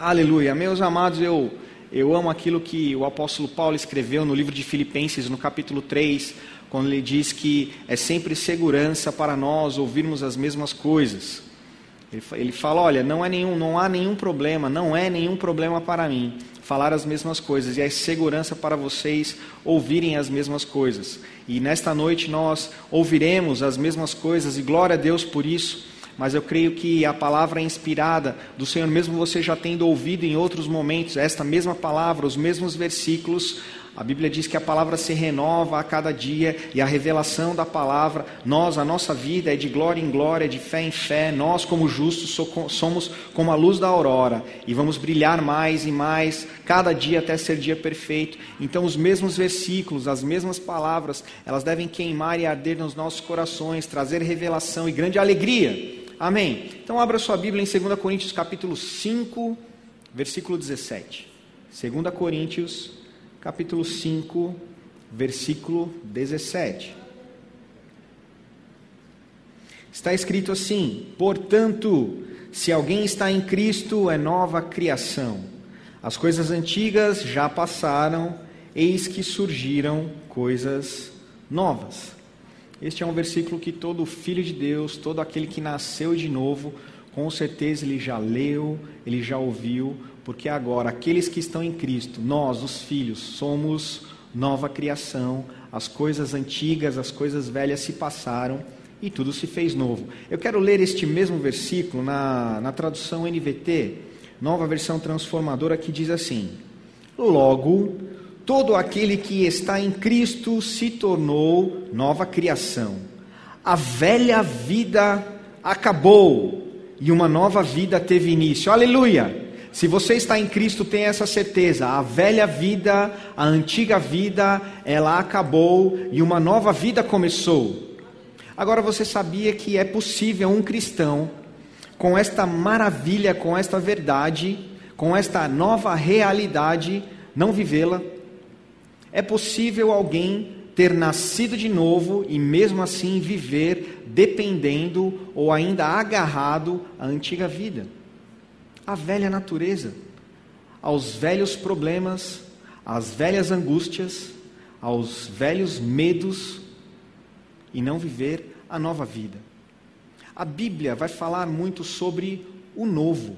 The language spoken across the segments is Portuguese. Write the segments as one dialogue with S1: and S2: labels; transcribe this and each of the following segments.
S1: Aleluia. Meus amados, eu, eu amo aquilo que o apóstolo Paulo escreveu no livro de Filipenses, no capítulo 3, quando ele diz que é sempre segurança para nós ouvirmos as mesmas coisas. Ele, ele fala: olha, não, é nenhum, não há nenhum problema, não é nenhum problema para mim falar as mesmas coisas, e é segurança para vocês ouvirem as mesmas coisas. E nesta noite nós ouviremos as mesmas coisas, e glória a Deus por isso mas eu creio que a palavra é inspirada do Senhor, mesmo você já tendo ouvido em outros momentos esta mesma palavra, os mesmos versículos, a Bíblia diz que a palavra se renova a cada dia e a revelação da palavra, nós, a nossa vida é de glória em glória, de fé em fé, nós, como justos, somos como a luz da aurora e vamos brilhar mais e mais, cada dia até ser dia perfeito. Então, os mesmos versículos, as mesmas palavras, elas devem queimar e arder nos nossos corações, trazer revelação e grande alegria Amém. Então abra sua Bíblia em 2 Coríntios capítulo 5, versículo 17. 2 Coríntios capítulo 5, versículo 17. Está escrito assim: Portanto, se alguém está em Cristo, é nova criação. As coisas antigas já passaram, eis que surgiram coisas novas. Este é um versículo que todo filho de Deus, todo aquele que nasceu de novo, com certeza ele já leu, ele já ouviu, porque agora aqueles que estão em Cristo, nós, os filhos, somos nova criação, as coisas antigas, as coisas velhas se passaram e tudo se fez novo. Eu quero ler este mesmo versículo na, na tradução NVT, nova versão transformadora, que diz assim: Logo, todo aquele que está em Cristo se tornou nova criação. A velha vida acabou e uma nova vida teve início. Aleluia! Se você está em Cristo, tenha essa certeza. A velha vida, a antiga vida, ela acabou e uma nova vida começou. Agora você sabia que é possível um cristão, com esta maravilha, com esta verdade, com esta nova realidade, não vivê-la? É possível alguém ter nascido de novo e mesmo assim viver dependendo ou ainda agarrado à antiga vida, à velha natureza, aos velhos problemas, às velhas angústias, aos velhos medos e não viver a nova vida. A Bíblia vai falar muito sobre o novo,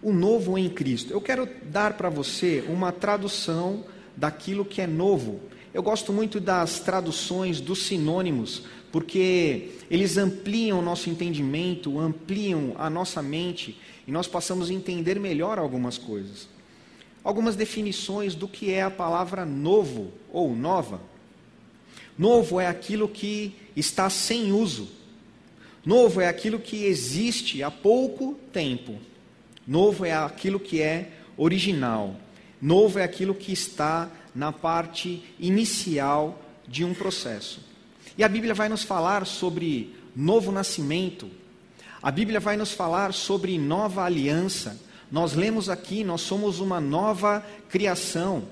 S1: o novo em Cristo. Eu quero dar para você uma tradução daquilo que é novo. Eu gosto muito das traduções dos sinônimos, porque eles ampliam o nosso entendimento, ampliam a nossa mente e nós passamos a entender melhor algumas coisas. Algumas definições do que é a palavra novo ou nova. Novo é aquilo que está sem uso. Novo é aquilo que existe há pouco tempo. Novo é aquilo que é original. Novo é aquilo que está na parte inicial de um processo. E a Bíblia vai nos falar sobre novo nascimento. A Bíblia vai nos falar sobre nova aliança. Nós lemos aqui, nós somos uma nova criação.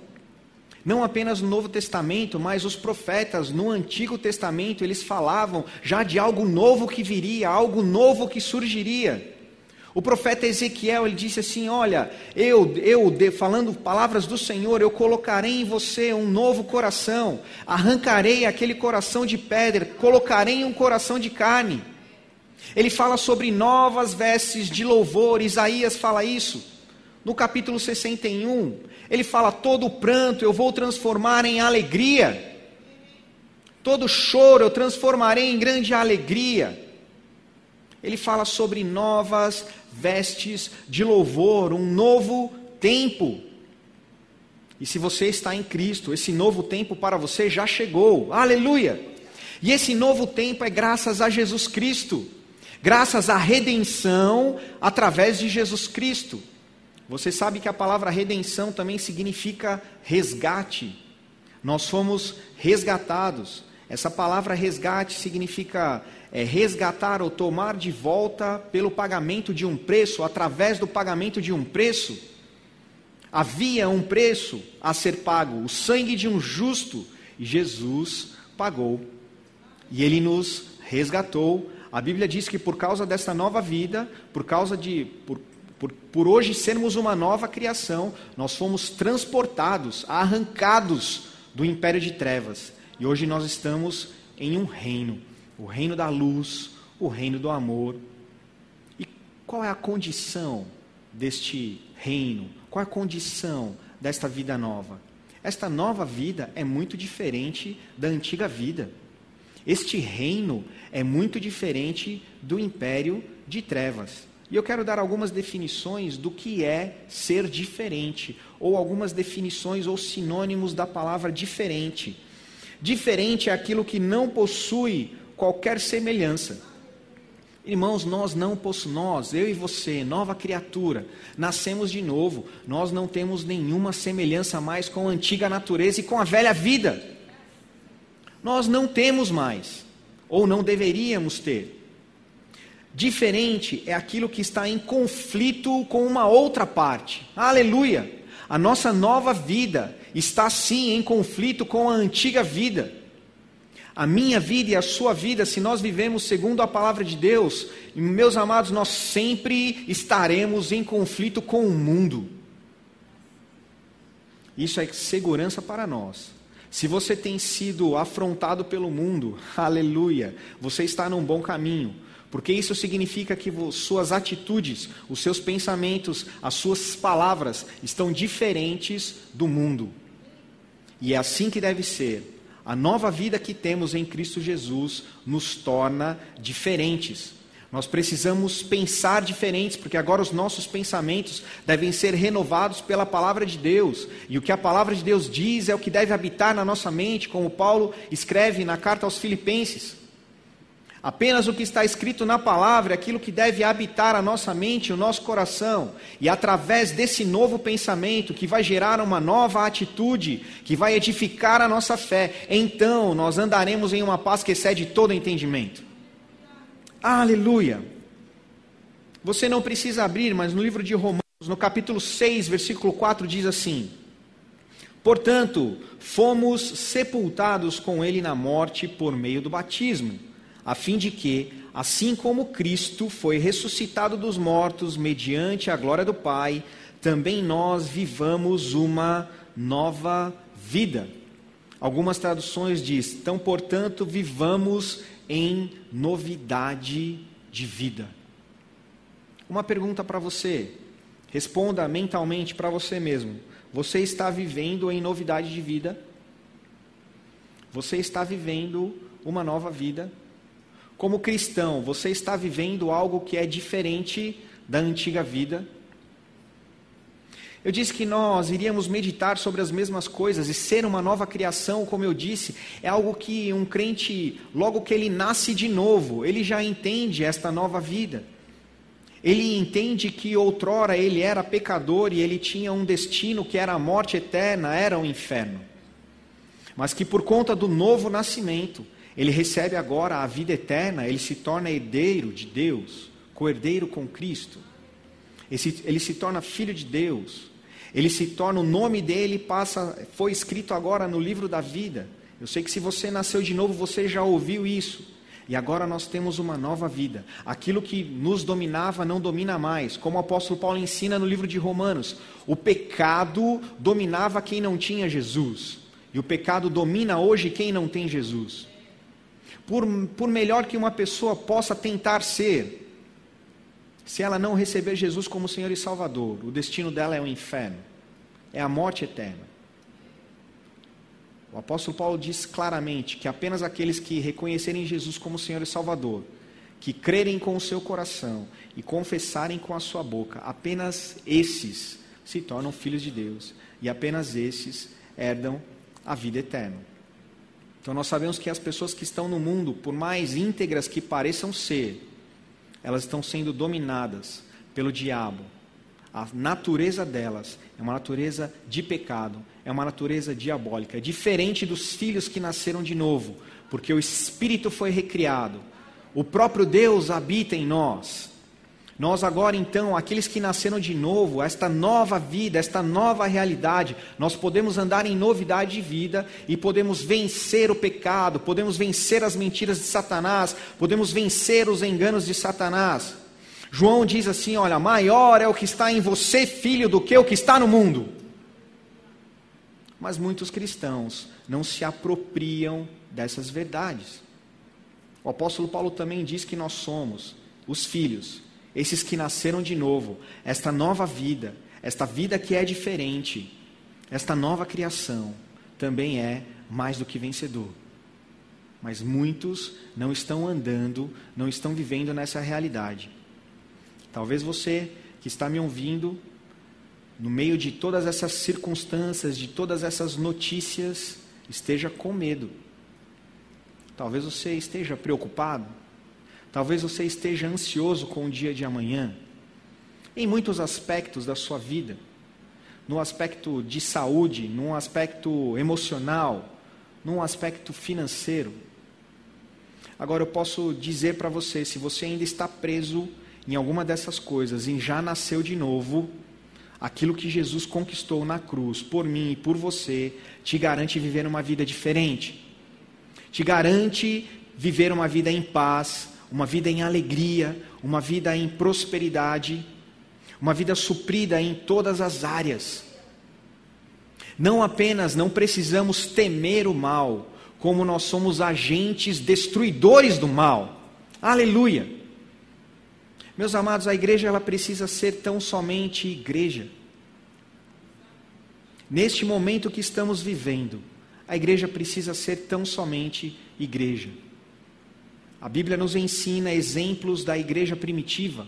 S1: Não apenas no Novo Testamento, mas os profetas no Antigo Testamento, eles falavam já de algo novo que viria, algo novo que surgiria. O profeta Ezequiel, ele disse assim: Olha, eu, eu, falando palavras do Senhor, eu colocarei em você um novo coração, arrancarei aquele coração de pedra, colocarei um coração de carne. Ele fala sobre novas vestes de louvor, Isaías fala isso. No capítulo 61, ele fala: todo pranto eu vou transformar em alegria, todo choro eu transformarei em grande alegria. Ele fala sobre novas vestes de louvor, um novo tempo. E se você está em Cristo, esse novo tempo para você já chegou. Aleluia! E esse novo tempo é graças a Jesus Cristo, graças à redenção através de Jesus Cristo. Você sabe que a palavra redenção também significa resgate. Nós fomos resgatados. Essa palavra resgate significa é, resgatar ou tomar de volta pelo pagamento de um preço, através do pagamento de um preço. Havia um preço a ser pago, o sangue de um justo, Jesus pagou. E ele nos resgatou. A Bíblia diz que por causa dessa nova vida, por causa de por Por, por hoje sermos uma nova criação, nós fomos transportados, arrancados do império de trevas. E hoje nós estamos em um reino o reino da luz, o reino do amor. E qual é a condição deste reino? Qual é a condição desta vida nova? Esta nova vida é muito diferente da antiga vida. Este reino é muito diferente do império de trevas. E eu quero dar algumas definições do que é ser diferente, ou algumas definições ou sinônimos da palavra diferente. Diferente é aquilo que não possui qualquer semelhança. Irmãos, nós não possuímos, nós, eu e você, nova criatura, nascemos de novo, nós não temos nenhuma semelhança mais com a antiga natureza e com a velha vida. Nós não temos mais, ou não deveríamos ter. Diferente é aquilo que está em conflito com uma outra parte. Aleluia! A nossa nova vida está sim em conflito com a antiga vida a minha vida e a sua vida, se nós vivemos segundo a palavra de Deus, meus amados, nós sempre estaremos em conflito com o mundo. Isso é segurança para nós. Se você tem sido afrontado pelo mundo, aleluia, você está num bom caminho, porque isso significa que suas atitudes, os seus pensamentos, as suas palavras estão diferentes do mundo. E é assim que deve ser. A nova vida que temos em Cristo Jesus nos torna diferentes. Nós precisamos pensar diferentes, porque agora os nossos pensamentos devem ser renovados pela palavra de Deus. E o que a palavra de Deus diz é o que deve habitar na nossa mente, como Paulo escreve na carta aos Filipenses. Apenas o que está escrito na palavra é aquilo que deve habitar a nossa mente, o nosso coração. E através desse novo pensamento, que vai gerar uma nova atitude, que vai edificar a nossa fé, então nós andaremos em uma paz que excede todo entendimento. Aleluia! Você não precisa abrir, mas no livro de Romanos, no capítulo 6, versículo 4, diz assim: Portanto, fomos sepultados com ele na morte por meio do batismo a fim de que, assim como Cristo foi ressuscitado dos mortos mediante a glória do Pai, também nós vivamos uma nova vida. Algumas traduções diz: "Então, portanto, vivamos em novidade de vida". Uma pergunta para você. Responda mentalmente para você mesmo. Você está vivendo em novidade de vida? Você está vivendo uma nova vida? Como cristão, você está vivendo algo que é diferente da antiga vida? Eu disse que nós iríamos meditar sobre as mesmas coisas e ser uma nova criação, como eu disse, é algo que um crente, logo que ele nasce de novo, ele já entende esta nova vida. Ele entende que outrora ele era pecador e ele tinha um destino que era a morte eterna, era o inferno. Mas que por conta do novo nascimento, ele recebe agora a vida eterna, ele se torna herdeiro de Deus, co-herdeiro com Cristo. Ele se, torna filho de Deus. Ele se torna, o nome dele passa, foi escrito agora no livro da vida. Eu sei que se você nasceu de novo, você já ouviu isso. E agora nós temos uma nova vida. Aquilo que nos dominava não domina mais. Como o apóstolo Paulo ensina no livro de Romanos, o pecado dominava quem não tinha Jesus. E o pecado domina hoje quem não tem Jesus por, por melhor que uma pessoa possa tentar ser, se ela não receber Jesus como Senhor e Salvador, o destino dela é o inferno, é a morte eterna. O apóstolo Paulo diz claramente que apenas aqueles que reconhecerem Jesus como Senhor e Salvador, que crerem com o seu coração e confessarem com a sua boca, apenas esses se tornam filhos de Deus e apenas esses herdam a vida eterna. Então nós sabemos que as pessoas que estão no mundo, por mais íntegras que pareçam ser, elas estão sendo dominadas pelo diabo. A natureza delas é uma natureza de pecado, é uma natureza diabólica, é diferente dos filhos que nasceram de novo, porque o espírito foi recriado. O próprio Deus habita em nós. Nós agora então, aqueles que nasceram de novo, esta nova vida, esta nova realidade, nós podemos andar em novidade de vida e podemos vencer o pecado, podemos vencer as mentiras de Satanás, podemos vencer os enganos de Satanás. João diz assim: Olha, maior é o que está em você, filho, do que o que está no mundo. Mas muitos cristãos não se apropriam dessas verdades. O apóstolo Paulo também diz que nós somos os filhos, esses que nasceram de novo, esta nova vida, esta vida que é diferente, esta nova criação, também é mais do que vencedor. Mas muitos não estão andando, não estão vivendo nessa realidade. Talvez você que está me ouvindo, no meio de todas essas circunstâncias, de todas essas notícias, esteja com medo. Talvez você esteja preocupado. Talvez você esteja ansioso com o dia de amanhã. Em muitos aspectos da sua vida. No aspecto de saúde, num aspecto emocional, num aspecto financeiro. Agora eu posso dizer para você, se você ainda está preso em alguma dessas coisas e já nasceu de novo, aquilo que Jesus conquistou na cruz por mim e por você te garante viver uma vida diferente. Te garante viver uma vida em paz, uma vida em alegria, uma vida em prosperidade, uma vida suprida em todas as áreas. Não apenas não precisamos temer o mal, como nós somos agentes destruidores do mal. Aleluia! Meus amados, a igreja ela precisa ser tão somente igreja. Neste momento que estamos vivendo, a igreja precisa ser tão somente igreja. A Bíblia nos ensina exemplos da igreja primitiva,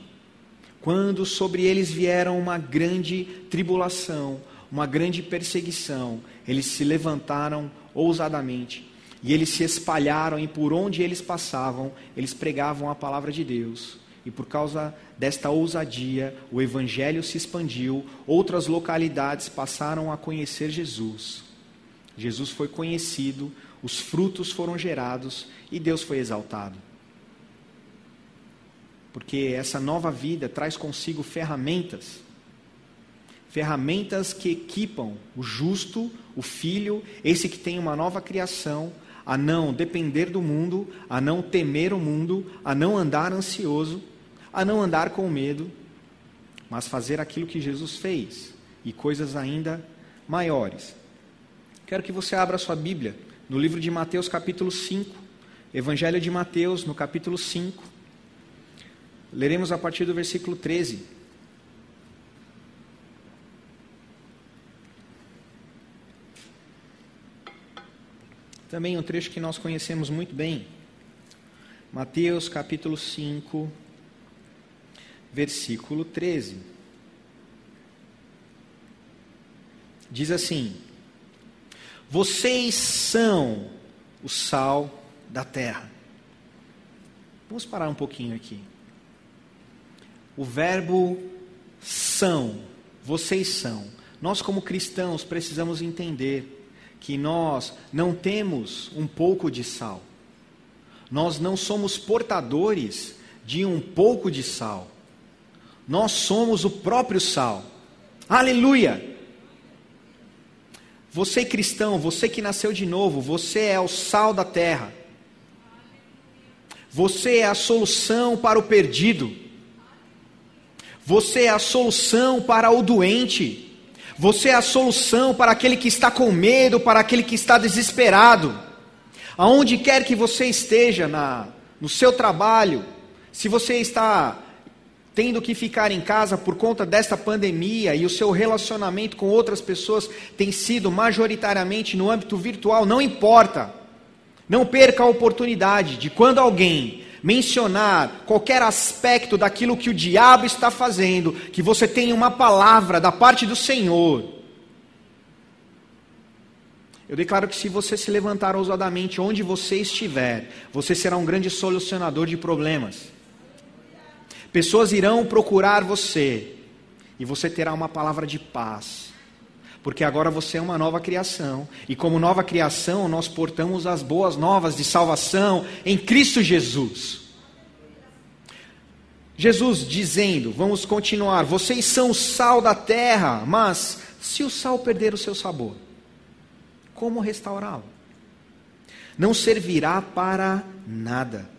S1: quando sobre eles vieram uma grande tribulação, uma grande perseguição, eles se levantaram ousadamente e eles se espalharam, e por onde eles passavam, eles pregavam a palavra de Deus e por causa desta ousadia, o evangelho se expandiu, outras localidades passaram a conhecer Jesus. Jesus foi conhecido, os frutos foram gerados e Deus foi exaltado. Porque essa nova vida traz consigo ferramentas ferramentas que equipam o justo, o filho, esse que tem uma nova criação, a não depender do mundo, a não temer o mundo, a não andar ansioso a não andar com medo, mas fazer aquilo que Jesus fez e coisas ainda maiores. Quero que você abra sua Bíblia no livro de Mateus, capítulo 5, Evangelho de Mateus, no capítulo 5. Leremos a partir do versículo 13. Também um trecho que nós conhecemos muito bem. Mateus capítulo 5, versículo 13. Diz assim: Vocês são o sal da terra. Vamos parar um pouquinho aqui. O verbo são, vocês são. Nós, como cristãos, precisamos entender que nós não temos um pouco de sal. Nós não somos portadores de um pouco de sal. Nós somos o próprio sal. Aleluia! Você cristão, você que nasceu de novo, você é o sal da terra. Você é a solução para o perdido. Você é a solução para o doente. Você é a solução para aquele que está com medo, para aquele que está desesperado. Aonde quer que você esteja, na, no seu trabalho, se você está tendo que ficar em casa por conta desta pandemia e o seu relacionamento com outras pessoas tem sido majoritariamente no âmbito virtual, não importa. Não perca a oportunidade de quando alguém mencionar qualquer aspecto daquilo que o diabo está fazendo, que você tenha uma palavra da parte do Senhor. Eu declaro que se você se levantar ousadamente onde você estiver, você será um grande solucionador de problemas. Pessoas irão procurar você e você terá uma palavra de paz. Porque agora você é uma nova criação, e como nova criação, nós portamos as boas novas de salvação em Cristo Jesus. Jesus dizendo, vamos continuar: vocês são o sal da terra, mas se o sal perder o seu sabor, como restaurá-lo? Não servirá para nada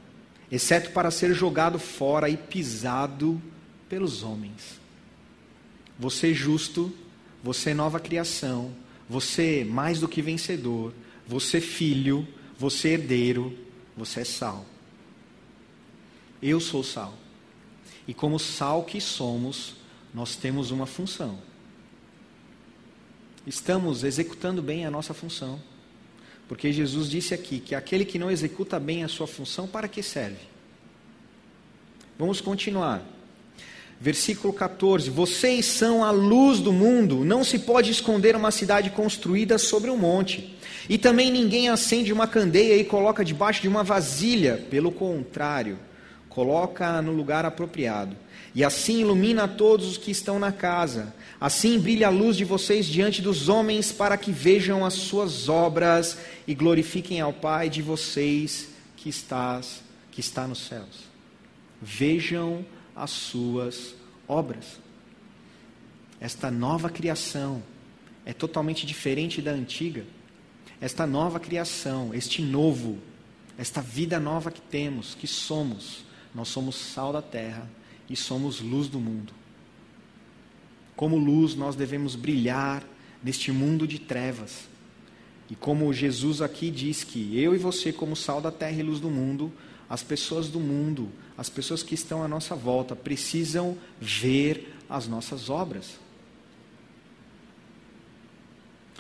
S1: exceto para ser jogado fora e pisado pelos homens. Você justo, você nova criação, você mais do que vencedor, você filho, você herdeiro, você é sal. Eu sou sal. E como sal que somos, nós temos uma função. Estamos executando bem a nossa função. Porque Jesus disse aqui que aquele que não executa bem a sua função, para que serve? Vamos continuar. Versículo 14: Vocês são a luz do mundo, não se pode esconder uma cidade construída sobre um monte. E também ninguém acende uma candeia e coloca debaixo de uma vasilha, pelo contrário, coloca no lugar apropriado. E assim ilumina a todos os que estão na casa. Assim brilha a luz de vocês diante dos homens, para que vejam as suas obras e glorifiquem ao Pai de vocês que, estás, que está nos céus. Vejam as suas obras. Esta nova criação é totalmente diferente da antiga. Esta nova criação, este novo, esta vida nova que temos, que somos, nós somos sal da terra e somos luz do mundo. Como luz, nós devemos brilhar neste mundo de trevas. E como Jesus aqui diz que eu e você, como sal da terra e luz do mundo, as pessoas do mundo, as pessoas que estão à nossa volta, precisam ver as nossas obras.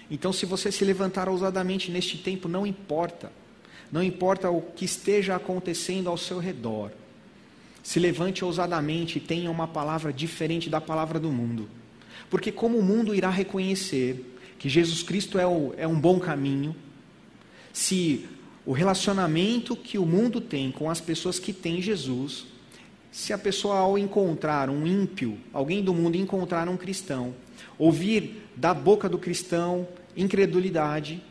S1: Então, se você se levantar ousadamente neste tempo, não importa. Não importa o que esteja acontecendo ao seu redor. Se levante ousadamente e tenha uma palavra diferente da palavra do mundo. Porque, como o mundo irá reconhecer que Jesus Cristo é, o, é um bom caminho, se o relacionamento que o mundo tem com as pessoas que têm Jesus, se a pessoa ao encontrar um ímpio, alguém do mundo encontrar um cristão, ouvir da boca do cristão incredulidade,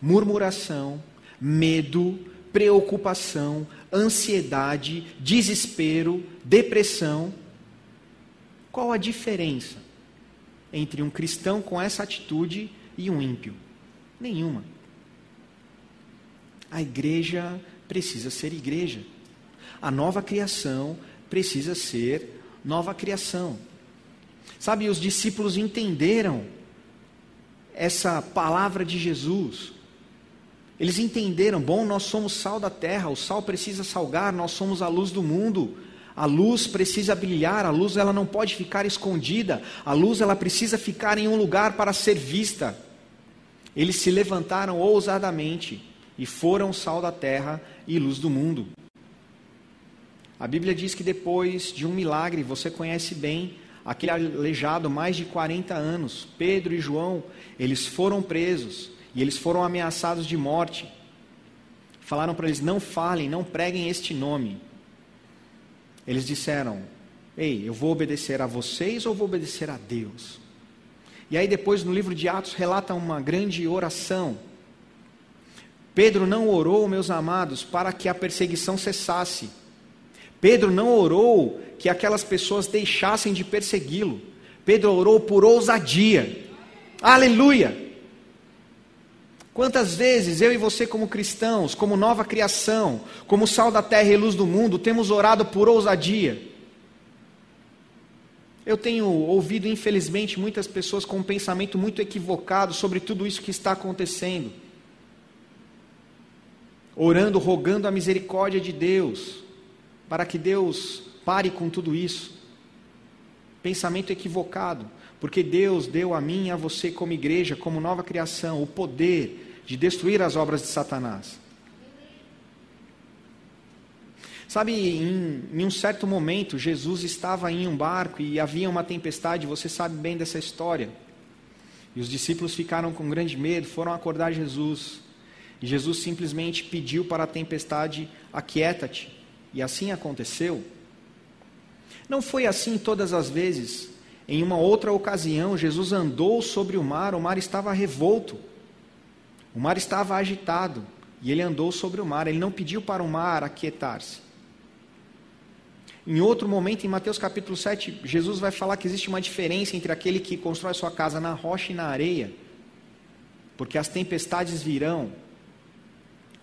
S1: murmuração, medo, preocupação, ansiedade, desespero, depressão, qual a diferença? Entre um cristão com essa atitude e um ímpio? Nenhuma. A igreja precisa ser igreja. A nova criação precisa ser nova criação. Sabe, os discípulos entenderam essa palavra de Jesus. Eles entenderam, bom, nós somos sal da terra, o sal precisa salgar, nós somos a luz do mundo. A luz precisa brilhar, a luz ela não pode ficar escondida, a luz ela precisa ficar em um lugar para ser vista. Eles se levantaram ousadamente e foram sal da terra e luz do mundo. A Bíblia diz que depois de um milagre, você conhece bem, aquele aleijado mais de 40 anos, Pedro e João, eles foram presos e eles foram ameaçados de morte. Falaram para eles: não falem, não preguem este nome. Eles disseram: Ei, eu vou obedecer a vocês ou vou obedecer a Deus? E aí, depois, no livro de Atos, relata uma grande oração. Pedro não orou, meus amados, para que a perseguição cessasse. Pedro não orou que aquelas pessoas deixassem de persegui-lo. Pedro orou por ousadia. Aleluia! Quantas vezes eu e você, como cristãos, como nova criação, como sal da terra e luz do mundo, temos orado por ousadia? Eu tenho ouvido, infelizmente, muitas pessoas com um pensamento muito equivocado sobre tudo isso que está acontecendo, orando, rogando a misericórdia de Deus, para que Deus pare com tudo isso. Pensamento equivocado, porque Deus deu a mim e a você, como igreja, como nova criação, o poder de destruir as obras de Satanás. Sabe, em, em, um certo momento, Jesus estava em um barco e havia uma tempestade, você sabe bem dessa história. E os discípulos ficaram com grande medo, foram acordar Jesus. E Jesus simplesmente pediu para a tempestade: aquieta-te. E assim aconteceu. Não foi assim todas as vezes. Em uma outra ocasião, Jesus andou sobre o mar, o mar estava revolto. O mar estava agitado e ele andou sobre o mar. Ele não pediu para o mar aquietar-se. Em outro momento, em Mateus capítulo 7, Jesus vai falar que existe uma diferença entre aquele que constrói sua casa na rocha e na areia, porque as tempestades virão.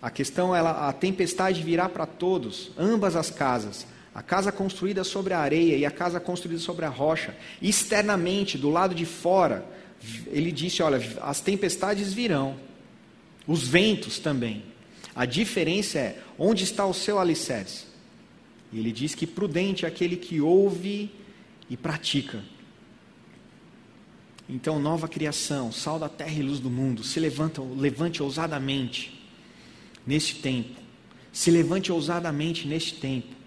S1: A questão ela, a tempestade virá para todos, ambas as casas. A casa construída sobre a areia e a casa construída sobre a rocha. Externamente, do lado de fora, ele disse: Olha, as tempestades virão, os ventos também. A diferença é onde está o seu alicerce. E ele diz que prudente é aquele que ouve e pratica. Então, nova criação, sal da terra e luz do mundo, se levanta, levante ousadamente neste tempo. Se levante ousadamente neste tempo,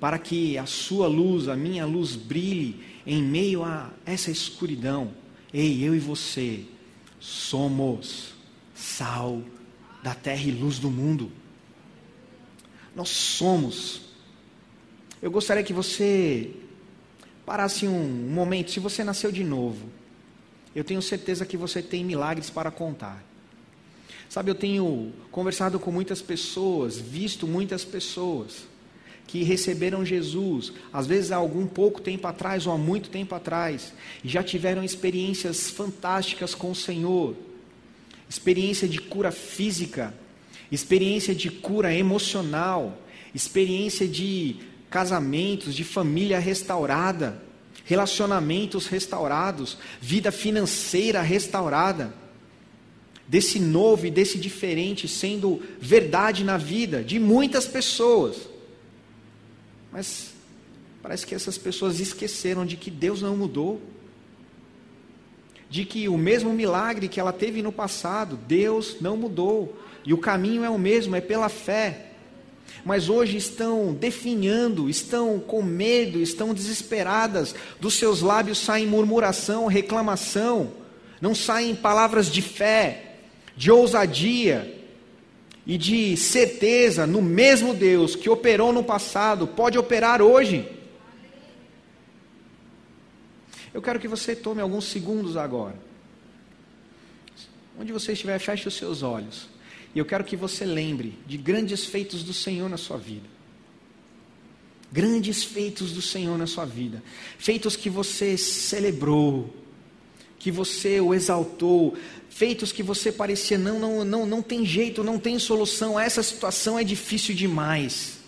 S1: para que a sua luz, a minha luz brilhe em meio a essa escuridão. Ei, eu e você somos sal da terra e luz do mundo. Nós somos. Eu gostaria que você parasse um, momento, se você nasceu de novo, eu tenho certeza que você tem milagres para contar. Sabe, eu tenho conversado com muitas pessoas, visto muitas pessoas que receberam Jesus, às vezes há algum pouco tempo atrás ou há muito tempo atrás, e já tiveram experiências fantásticas com o Senhor. Experiência de cura física, experiência de cura emocional, experiência de casamentos, de família restaurada, relacionamentos restaurados, vida financeira restaurada desse novo e desse diferente sendo verdade na vida de muitas pessoas. Mas parece que essas pessoas esqueceram de que Deus não mudou. De que o mesmo milagre que ela teve no passado, Deus não mudou. E o caminho é o mesmo, é pela fé. Mas hoje estão definhando, estão com medo, estão desesperadas. Dos seus lábios saem murmuração, reclamação. Não saem palavras de fé, de ousadia e de certeza no mesmo Deus que operou no passado, pode operar hoje. Eu quero que você tome alguns segundos agora. Onde você estiver, feche os seus olhos. E eu quero que você lembre de grandes feitos do Senhor na sua vida. Grandes feitos do Senhor na sua vida. Feitos que você celebrou, que você o exaltou, feitos que você parecia não, não, não, não tem jeito, não tem solução, essa situação é difícil demais.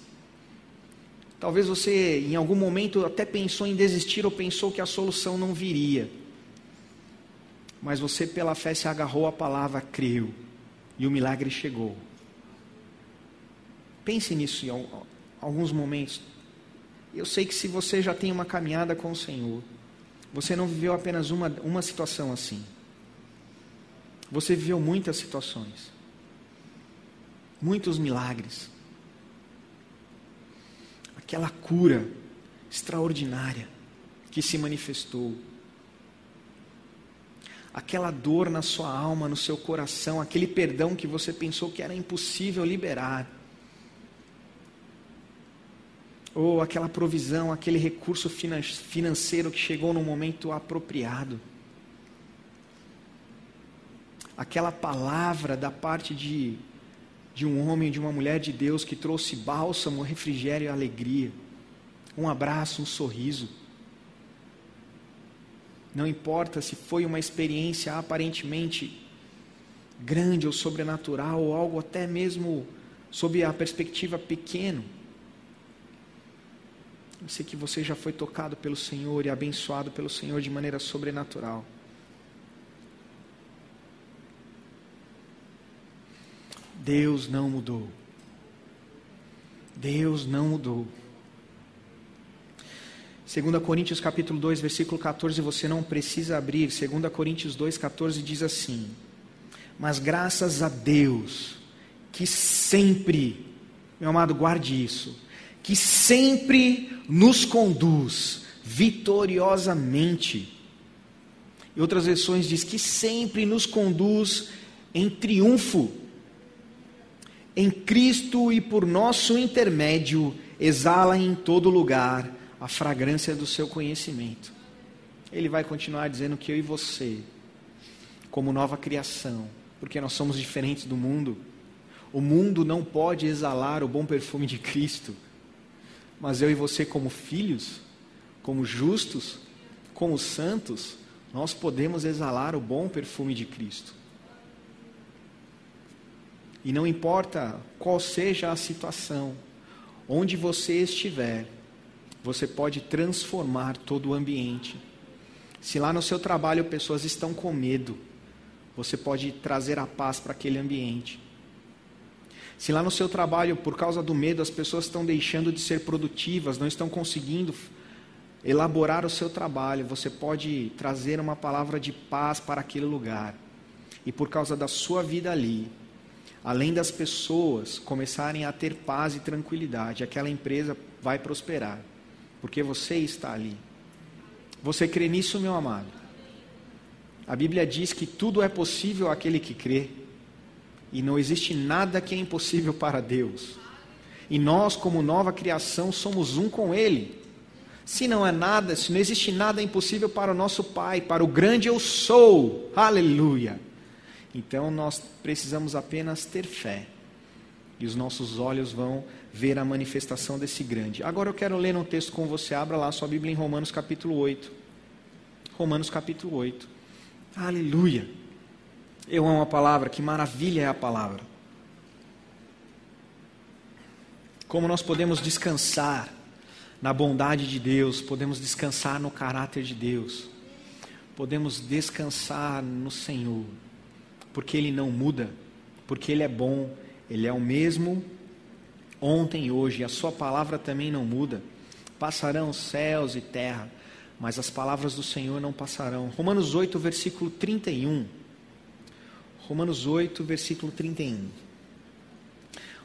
S1: Talvez você em algum momento até pensou em desistir ou pensou que a solução não viria. Mas você pela fé se agarrou à palavra, creu, e o milagre chegou. Pense nisso em alguns momentos. Eu sei que se você já tem uma caminhada com o Senhor, você não viveu apenas uma, uma situação assim. Você viveu muitas situações, muitos milagres, aquela cura extraordinária que se manifestou, aquela dor na sua alma, no seu coração, aquele perdão que você pensou que era impossível liberar, ou aquela provisão, aquele recurso financeiro que chegou no momento apropriado aquela palavra da parte de, de um homem, de uma mulher de Deus que trouxe bálsamo, refrigério e alegria. Um abraço, um sorriso. Não importa se foi uma experiência aparentemente grande ou sobrenatural, ou algo até mesmo sob a perspectiva pequeno. Eu sei que você já foi tocado pelo Senhor e abençoado pelo Senhor de maneira sobrenatural. Deus não mudou. Deus não mudou. 2 Coríntios capítulo 2, versículo 14, você não precisa abrir. 2 Coríntios 2, 14 diz assim: Mas graças a Deus, que sempre, meu amado, guarde isso, que sempre nos conduz vitoriosamente. Em outras versões diz que sempre nos conduz em triunfo em Cristo e por nosso intermédio, exala em todo lugar a fragrância do seu conhecimento. Ele vai continuar dizendo que eu e você, como nova criação, porque nós somos diferentes do mundo, o mundo não pode exalar o bom perfume de Cristo, mas eu e você, como filhos, como justos, como santos, nós podemos exalar o bom perfume de Cristo. E não importa qual seja a situação, onde você estiver, você pode transformar todo o ambiente. Se lá no seu trabalho pessoas estão com medo, você pode trazer a paz para aquele ambiente. Se lá no seu trabalho, por causa do medo, as pessoas estão deixando de ser produtivas, não estão conseguindo elaborar o seu trabalho, você pode trazer uma palavra de paz para aquele lugar. E por causa da sua vida ali, além das pessoas começarem a ter paz e tranquilidade, aquela empresa vai prosperar, porque você está ali. Você crê nisso, meu amado? A Bíblia diz que tudo é possível àquele que crê, e não existe nada que é impossível para Deus. E nós, como nova criação, somos um com Ele. Se não é nada, se não existe nada impossível para o nosso Pai, para o grande eu sou, aleluia. Então nós precisamos apenas ter fé, e os nossos olhos vão ver a manifestação desse grande. Agora eu quero ler um texto com você, abra lá sua Bíblia em Romanos capítulo 8. Romanos capítulo 8, aleluia. Eu amo a palavra, que maravilha é a palavra. Como nós podemos descansar na bondade de Deus, podemos descansar no caráter de Deus, podemos descansar no Senhor, porque Ele não muda, porque Ele é bom, Ele é o mesmo ontem e hoje, a Sua palavra também não muda. Passarão céus e terra, mas as palavras do Senhor não passarão. Romanos 8, versículo 31. Romanos 8, versículo 31.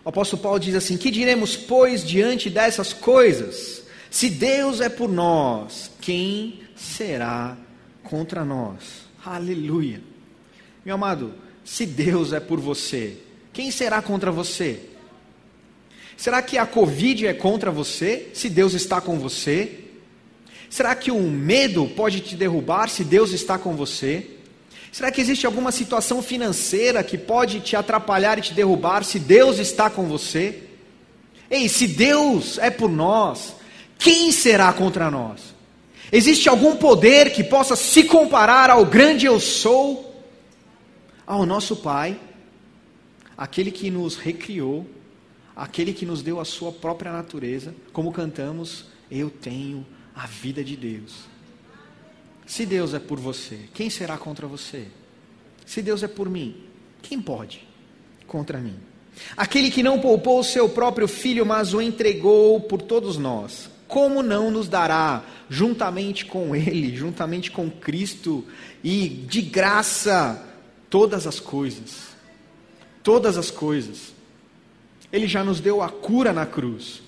S1: O apóstolo Paulo diz assim: Que diremos, pois, diante dessas coisas? Se Deus é por nós, quem será contra nós? Aleluia. Meu amado, se Deus é por você, quem será contra você? Será que a Covid é contra você, se Deus está com você? Será que o medo pode te derrubar se Deus está com você? Será que existe alguma situação financeira que pode te atrapalhar e te derrubar se Deus está com você? Ei, se Deus é por nós, quem será contra nós? Existe algum poder que possa se comparar ao grande eu sou? Ao nosso Pai, aquele que nos recriou, aquele que nos deu a sua própria natureza, como cantamos, eu tenho a vida de Deus. Se Deus é por você, quem será contra você? Se Deus é por mim, quem pode contra mim? Aquele que não poupou o seu próprio filho, mas o entregou por todos nós, como não nos dará, juntamente com Ele, juntamente com Cristo, e de graça, todas as coisas? Todas as coisas. Ele já nos deu a cura na cruz.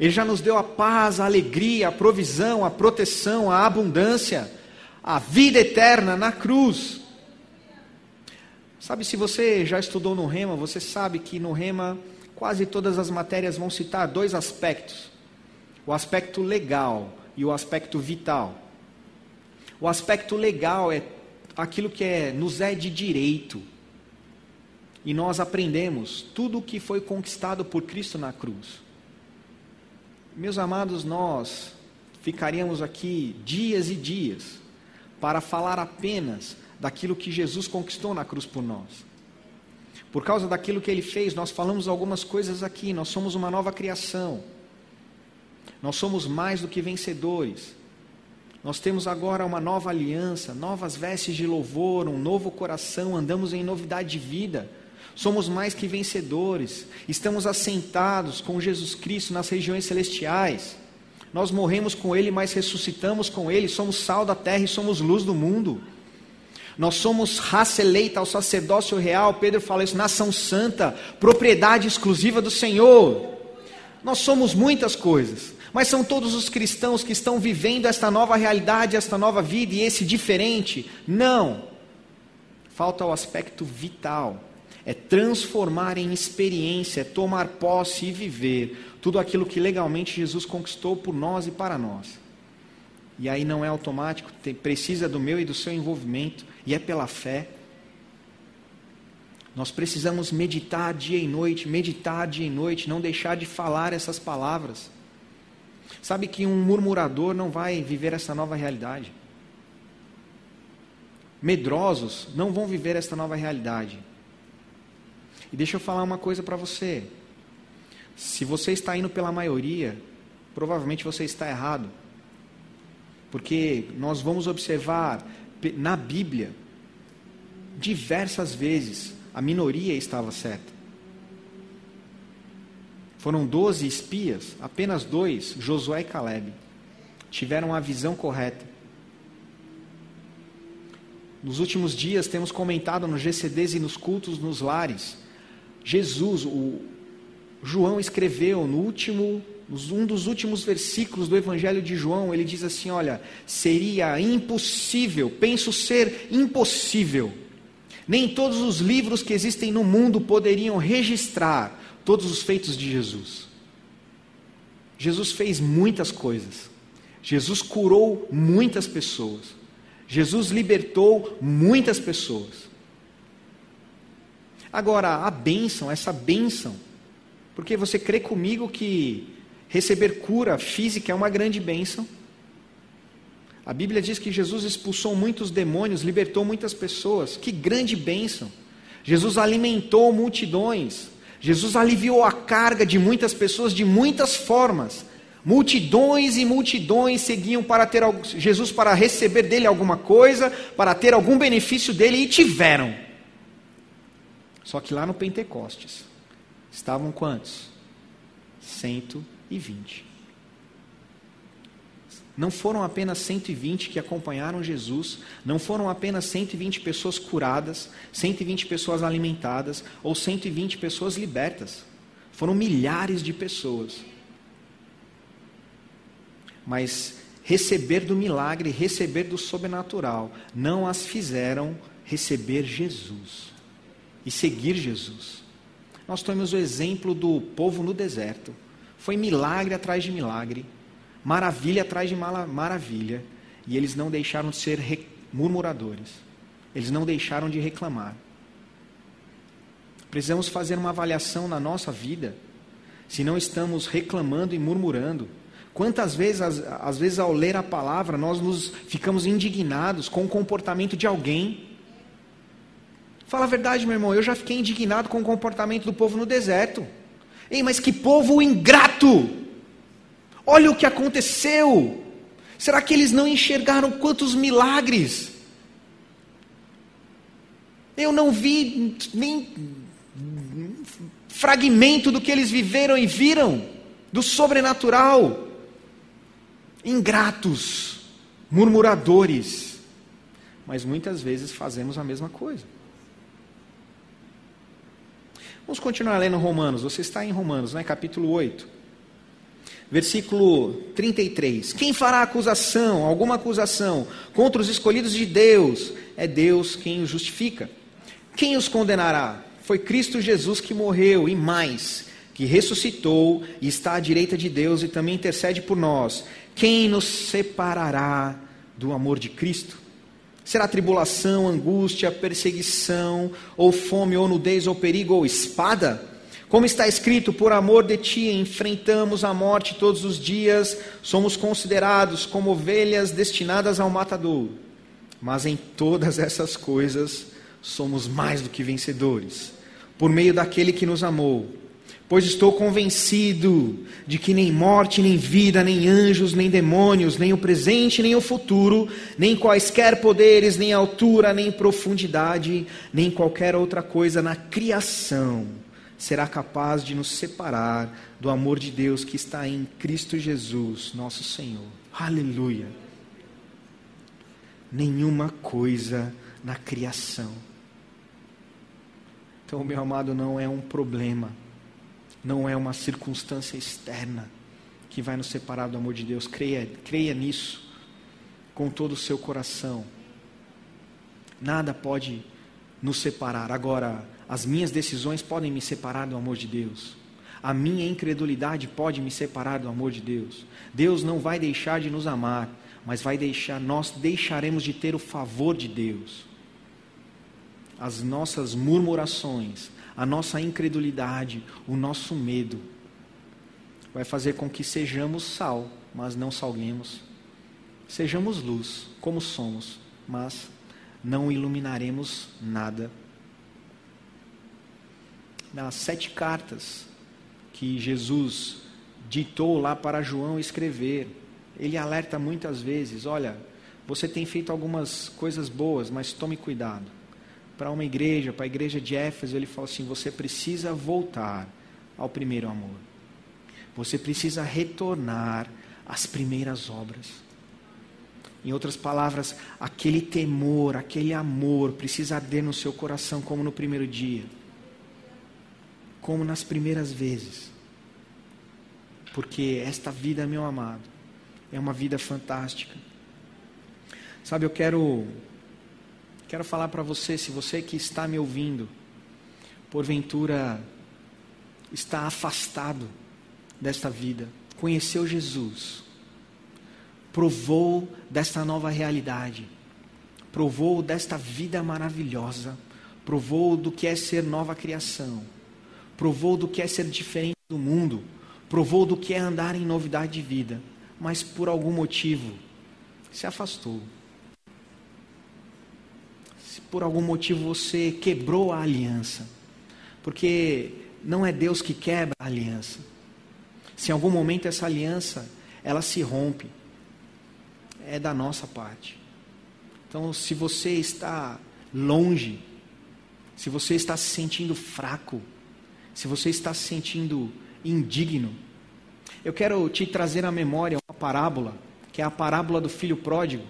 S1: Ele já nos deu a paz, a alegria, a provisão, a proteção, a abundância a vida eterna na cruz. Sabe, se você já estudou no Rema, você sabe que no Rema quase todas as matérias vão citar dois aspectos: o aspecto legal e o aspecto vital. O aspecto legal é aquilo que é, nos é de direito. E nós aprendemos tudo o que foi conquistado por Cristo na cruz. Meus amados, nós ficaríamos aqui dias e dias para falar apenas daquilo que Jesus conquistou na cruz por nós. Por causa daquilo que ele fez, nós falamos algumas coisas aqui. Nós somos uma nova criação. Nós somos mais do que vencedores. Nós temos agora uma nova aliança, novas vestes de louvor, um novo coração, andamos em novidade de vida. Somos mais que vencedores. Estamos assentados com Jesus Cristo nas regiões celestiais. Nós morremos com Ele, mas ressuscitamos com Ele, somos sal da terra e somos luz do mundo. Nós somos raça eleita ao sacerdócio real, Pedro fala isso, nação santa, propriedade exclusiva do Senhor. Nós somos muitas coisas, mas são todos os cristãos que estão vivendo esta nova realidade, esta nova vida e esse diferente? Não. Falta o aspecto vital, é transformar em experiência, é tomar posse e viver tudo aquilo que legalmente Jesus conquistou por nós e para nós. E aí não é automático, precisa do meu e do seu envolvimento, e é pela fé. Nós precisamos meditar dia e noite, meditar dia e noite, não deixar de falar essas palavras. Sabe que um murmurador não vai viver essa nova realidade. Medrosos não vão viver essa nova realidade. E deixa eu falar uma coisa para você. Se você está indo pela maioria, provavelmente você está errado. Porque nós vamos observar na Bíblia, diversas vezes, a minoria estava certa. Foram doze espias, apenas dois, Josué e Caleb, tiveram a visão correta. Nos últimos dias temos comentado nos GCDs e nos cultos nos lares. Jesus, o João escreveu no último, um dos últimos versículos do Evangelho de João, ele diz assim: Olha, seria impossível, penso ser impossível. Nem todos os livros que existem no mundo poderiam registrar todos os feitos de Jesus. Jesus fez muitas coisas. Jesus curou muitas pessoas. Jesus libertou muitas pessoas. Agora, a bênção, essa bênção, porque você crê comigo que receber cura física é uma grande bênção. A Bíblia diz que Jesus expulsou muitos demônios, libertou muitas pessoas. Que grande bênção! Jesus alimentou multidões. Jesus aliviou a carga de muitas pessoas de muitas formas. Multidões e multidões seguiam para ter Jesus para receber dele alguma coisa, para ter algum benefício dele e tiveram. Só que lá no Pentecostes estavam quantos? 120. Não foram apenas 120 que acompanharam Jesus, não foram apenas 120 pessoas curadas, 120 pessoas alimentadas ou 120 pessoas libertas. Foram milhares de pessoas. Mas receber do milagre, receber do sobrenatural, não as fizeram receber Jesus e seguir Jesus. Nós temos o exemplo do povo no deserto. Foi milagre atrás de milagre maravilha atrás de maravilha, e eles não deixaram de ser murmuradores, eles não deixaram de reclamar. Precisamos fazer uma avaliação na nossa vida, se não estamos reclamando e murmurando. Quantas vezes, às, às vezes, ao ler a palavra, nós nos ficamos indignados com o comportamento de alguém. Fala a verdade, meu irmão, eu já fiquei indignado com o comportamento do povo no deserto. Ei, mas que povo ingrato! Olha o que aconteceu. Será que eles não enxergaram quantos milagres? Eu não vi nem fragmento do que eles viveram e viram, do sobrenatural. Ingratos, murmuradores. Mas muitas vezes fazemos a mesma coisa. Vamos continuar lendo Romanos. Você está em Romanos, né? capítulo 8 versículo 33. Quem fará acusação, alguma acusação, contra os escolhidos de Deus? É Deus quem os justifica. Quem os condenará? Foi Cristo Jesus que morreu, e mais, que ressuscitou e está à direita de Deus e também intercede por nós. Quem nos separará do amor de Cristo? Será tribulação, angústia, perseguição, ou fome, ou nudez, ou perigo, ou espada? Como está escrito, por amor de ti enfrentamos a morte todos os dias, somos considerados como ovelhas destinadas ao matador. Mas em todas essas coisas somos mais do que vencedores, por meio daquele que nos amou. Pois estou convencido de que nem morte, nem vida, nem anjos, nem demônios, nem o presente, nem o futuro, nem quaisquer poderes, nem altura, nem profundidade, nem qualquer outra coisa na criação será capaz de nos separar do amor de Deus que está em Cristo Jesus, nosso Senhor. Aleluia. Nenhuma coisa na criação. Então, meu amado, não é um problema, não é uma circunstância externa que vai nos separar do amor de Deus. Creia, creia nisso com todo o seu coração. Nada pode nos separar. Agora, as minhas decisões podem me separar do amor de Deus. A minha incredulidade pode me separar do amor de Deus. Deus não vai deixar de nos amar, mas vai deixar, nós deixaremos de ter o favor de Deus. As nossas murmurações, a nossa incredulidade, o nosso medo, vai fazer com que sejamos sal, mas não salguemos. Sejamos luz, como somos, mas não iluminaremos nada nas sete cartas que Jesus ditou lá para João escrever. Ele alerta muitas vezes: olha, você tem feito algumas coisas boas, mas tome cuidado. Para uma igreja, para a igreja de Éfeso, ele fala assim: você precisa voltar ao primeiro amor. Você precisa retornar às primeiras obras. Em outras palavras, aquele temor, aquele amor precisa arder no seu coração como no primeiro dia, como nas primeiras vezes. Porque esta vida, meu amado, é uma vida fantástica. Sabe, eu quero quero falar para você, se você que está me ouvindo, porventura está afastado desta vida, conheceu Jesus, provou desta nova realidade, provou desta vida maravilhosa, provou do que é ser nova criação, provou do que é ser diferente do mundo, provou do que é andar em novidade de vida, mas por algum motivo se afastou. Se por algum motivo você quebrou a aliança, porque não é Deus que quebra a aliança. Se em algum momento essa aliança ela se rompe, é da nossa parte. Então, se você está longe, se você está se sentindo fraco, se você está se sentindo indigno, eu quero te trazer à memória uma parábola, que é a parábola do filho pródigo.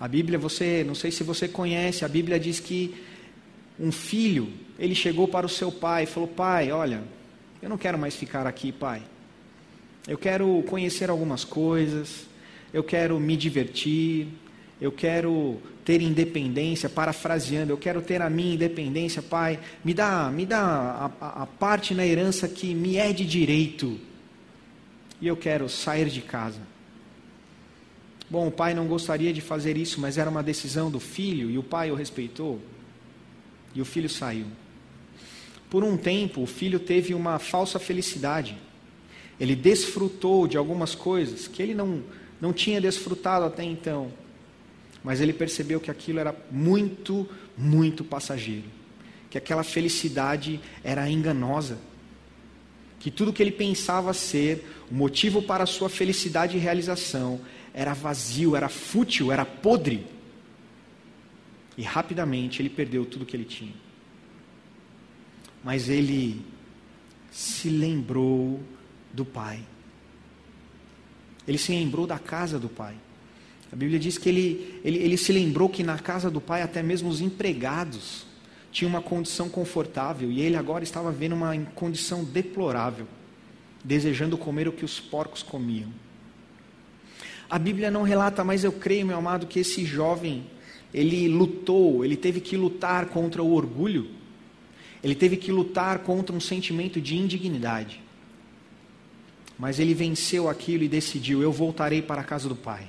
S1: A Bíblia, você, não sei se você conhece, a Bíblia diz que um filho, ele chegou para o seu pai e falou: Pai, olha, eu não quero mais ficar aqui, pai. Eu quero conhecer algumas coisas, eu quero me divertir, eu quero ter independência, parafraseando, eu quero ter a minha independência, Pai, me dá, me dá a, a, parte na herança que me é de direito. E eu quero sair de casa. Bom, o pai não gostaria de fazer isso, mas era uma decisão do filho e o pai o respeitou. E o filho saiu. Por um tempo, o filho teve uma falsa felicidade. Ele desfrutou de algumas coisas que ele não não tinha desfrutado até então. Mas ele percebeu que aquilo era muito, muito passageiro. Que aquela felicidade era enganosa. Que tudo que ele pensava ser o motivo para a sua felicidade e realização era vazio, era fútil, era podre. E rapidamente ele perdeu tudo que ele tinha. Mas ele se lembrou do Pai. Ele se lembrou da casa do pai. A Bíblia diz que ele, ele, ele se lembrou que na casa do pai até mesmo os empregados tinham uma condição confortável e ele agora estava vendo uma condição deplorável, desejando comer o que os porcos comiam. A Bíblia não relata, mas eu creio, meu amado, que esse jovem ele lutou, ele teve que lutar contra o orgulho, ele teve que lutar contra um sentimento de indignidade. Mas ele venceu aquilo e decidiu: eu voltarei para a casa do pai.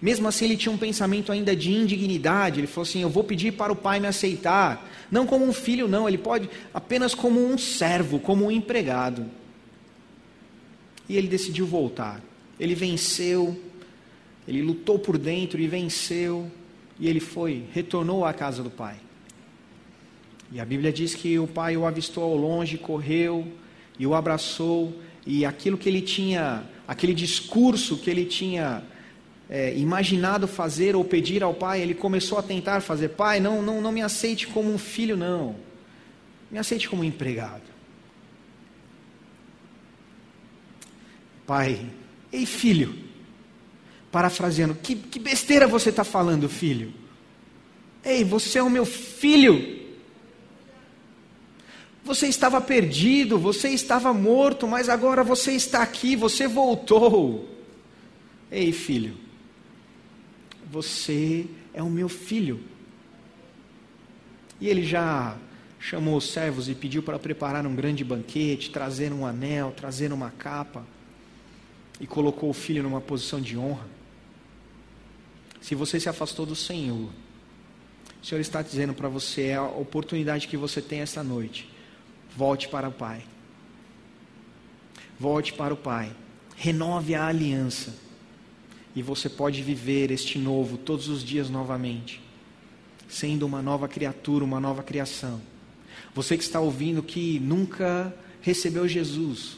S1: Mesmo assim, ele tinha um pensamento ainda de indignidade. Ele falou assim: Eu vou pedir para o pai me aceitar. Não como um filho, não. Ele pode apenas como um servo, como um empregado. E ele decidiu voltar. Ele venceu. Ele lutou por dentro e venceu. E ele foi, retornou à casa do pai. E a Bíblia diz que o pai o avistou ao longe, correu e o abraçou e aquilo que ele tinha, aquele discurso que ele tinha é, imaginado fazer ou pedir ao pai, ele começou a tentar fazer. Pai, não, não, não me aceite como um filho, não. Me aceite como um empregado. Pai, ei filho, parafraseando, que, que besteira você está falando, filho? Ei, você é o meu filho. Você estava perdido, você estava morto, mas agora você está aqui, você voltou. Ei, filho, você é o meu filho. E ele já chamou os servos e pediu para preparar um grande banquete, trazer um anel, trazer uma capa, e colocou o filho numa posição de honra. Se você se afastou do Senhor, o Senhor está dizendo para você é a oportunidade que você tem esta noite Volte para o Pai. Volte para o Pai. Renove a aliança. E você pode viver este novo todos os dias novamente, sendo uma nova criatura, uma nova criação. Você que está ouvindo que nunca recebeu Jesus,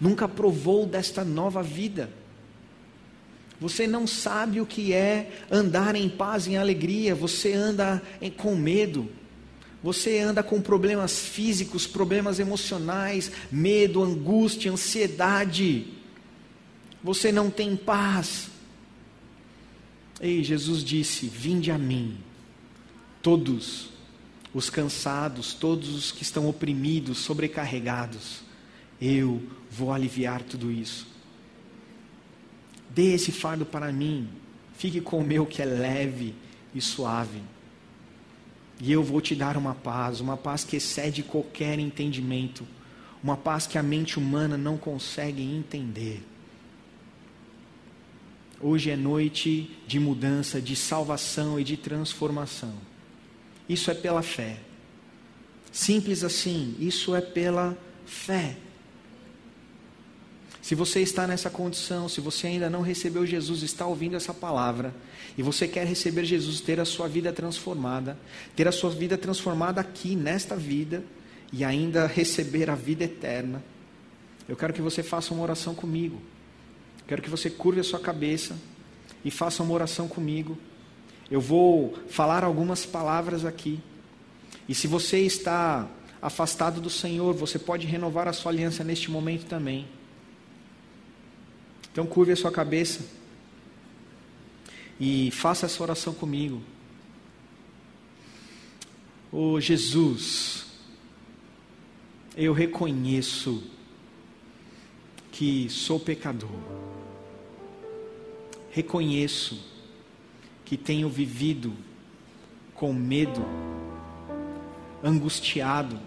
S1: nunca provou desta nova vida. Você não sabe o que é andar em paz, em alegria, você anda com medo, você anda com problemas físicos, problemas emocionais, medo, angústia, ansiedade. Você não tem paz. Ei, Jesus disse: Vinde a mim, todos os cansados, todos os que estão oprimidos, sobrecarregados, eu vou aliviar tudo isso. Dê esse fardo para mim, fique com o meu que é leve e suave. E eu vou te dar uma paz, uma paz que excede qualquer entendimento, uma paz que a mente humana não consegue entender. Hoje é noite de mudança, de salvação e de transformação. Isso é pela fé. Simples assim, isso é pela fé. Se você está nessa condição, se você ainda não recebeu Jesus, está ouvindo essa palavra, e você quer receber Jesus, ter a sua vida transformada, ter a sua vida transformada aqui, nesta vida, e ainda receber a vida eterna, eu quero que você faça uma oração comigo. Quero que você curve a sua cabeça e faça uma oração comigo. Eu vou falar algumas palavras aqui. E se você está afastado do Senhor, você pode renovar a sua aliança neste momento também. Então curve a sua cabeça e faça essa oração comigo. Oh Jesus, eu reconheço que sou pecador. Reconheço que tenho vivido com medo, angustiado,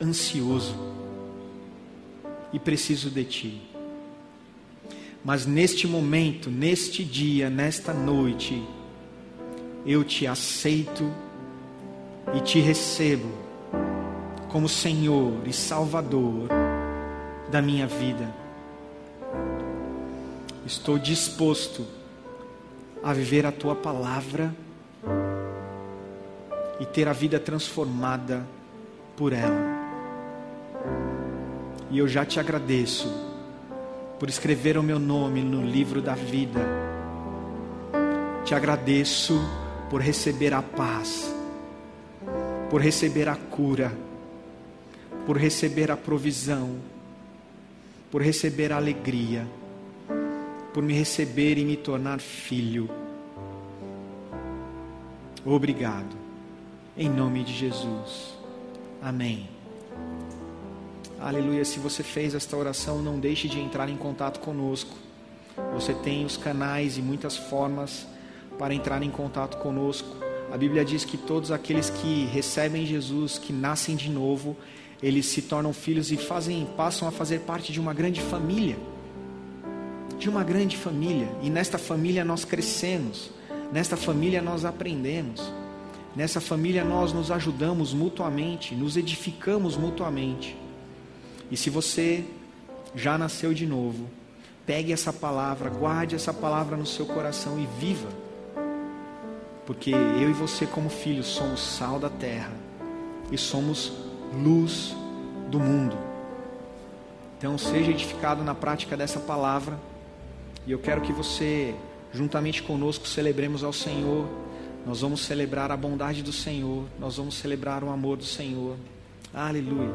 S1: ansioso e preciso de Ti. Mas neste momento, neste dia, nesta noite, eu te aceito e te recebo como Senhor e Salvador da minha vida. Estou disposto a viver a tua palavra e ter a vida transformada por ela. E eu já te agradeço por escrever o meu nome no livro da vida. Te agradeço por receber a paz, por receber a cura, por receber a provisão, por receber a alegria, por me receber e me tornar filho. Obrigado. Em nome de Jesus. Amém. Aleluia. Se você fez esta oração, não deixe de entrar em contato conosco. Você tem os canais e muitas formas para entrar em contato conosco. A Bíblia diz que todos aqueles que recebem Jesus, que nascem de novo, eles se tornam filhos e fazem, passam a fazer parte de uma grande família. De uma grande família. E nesta família nós crescemos. Nesta família nós aprendemos. Nessa família nós nos ajudamos mutuamente, nos edificamos mutuamente. E se você já nasceu de novo, pegue essa palavra, guarde essa palavra no seu coração e viva. Porque eu e você, como filhos, somos sal da terra e somos luz do mundo. Então, seja edificado na prática dessa palavra. E eu quero que você, juntamente conosco, celebremos ao Senhor. Nós vamos celebrar a bondade do Senhor. Nós vamos celebrar o amor do Senhor. Aleluia.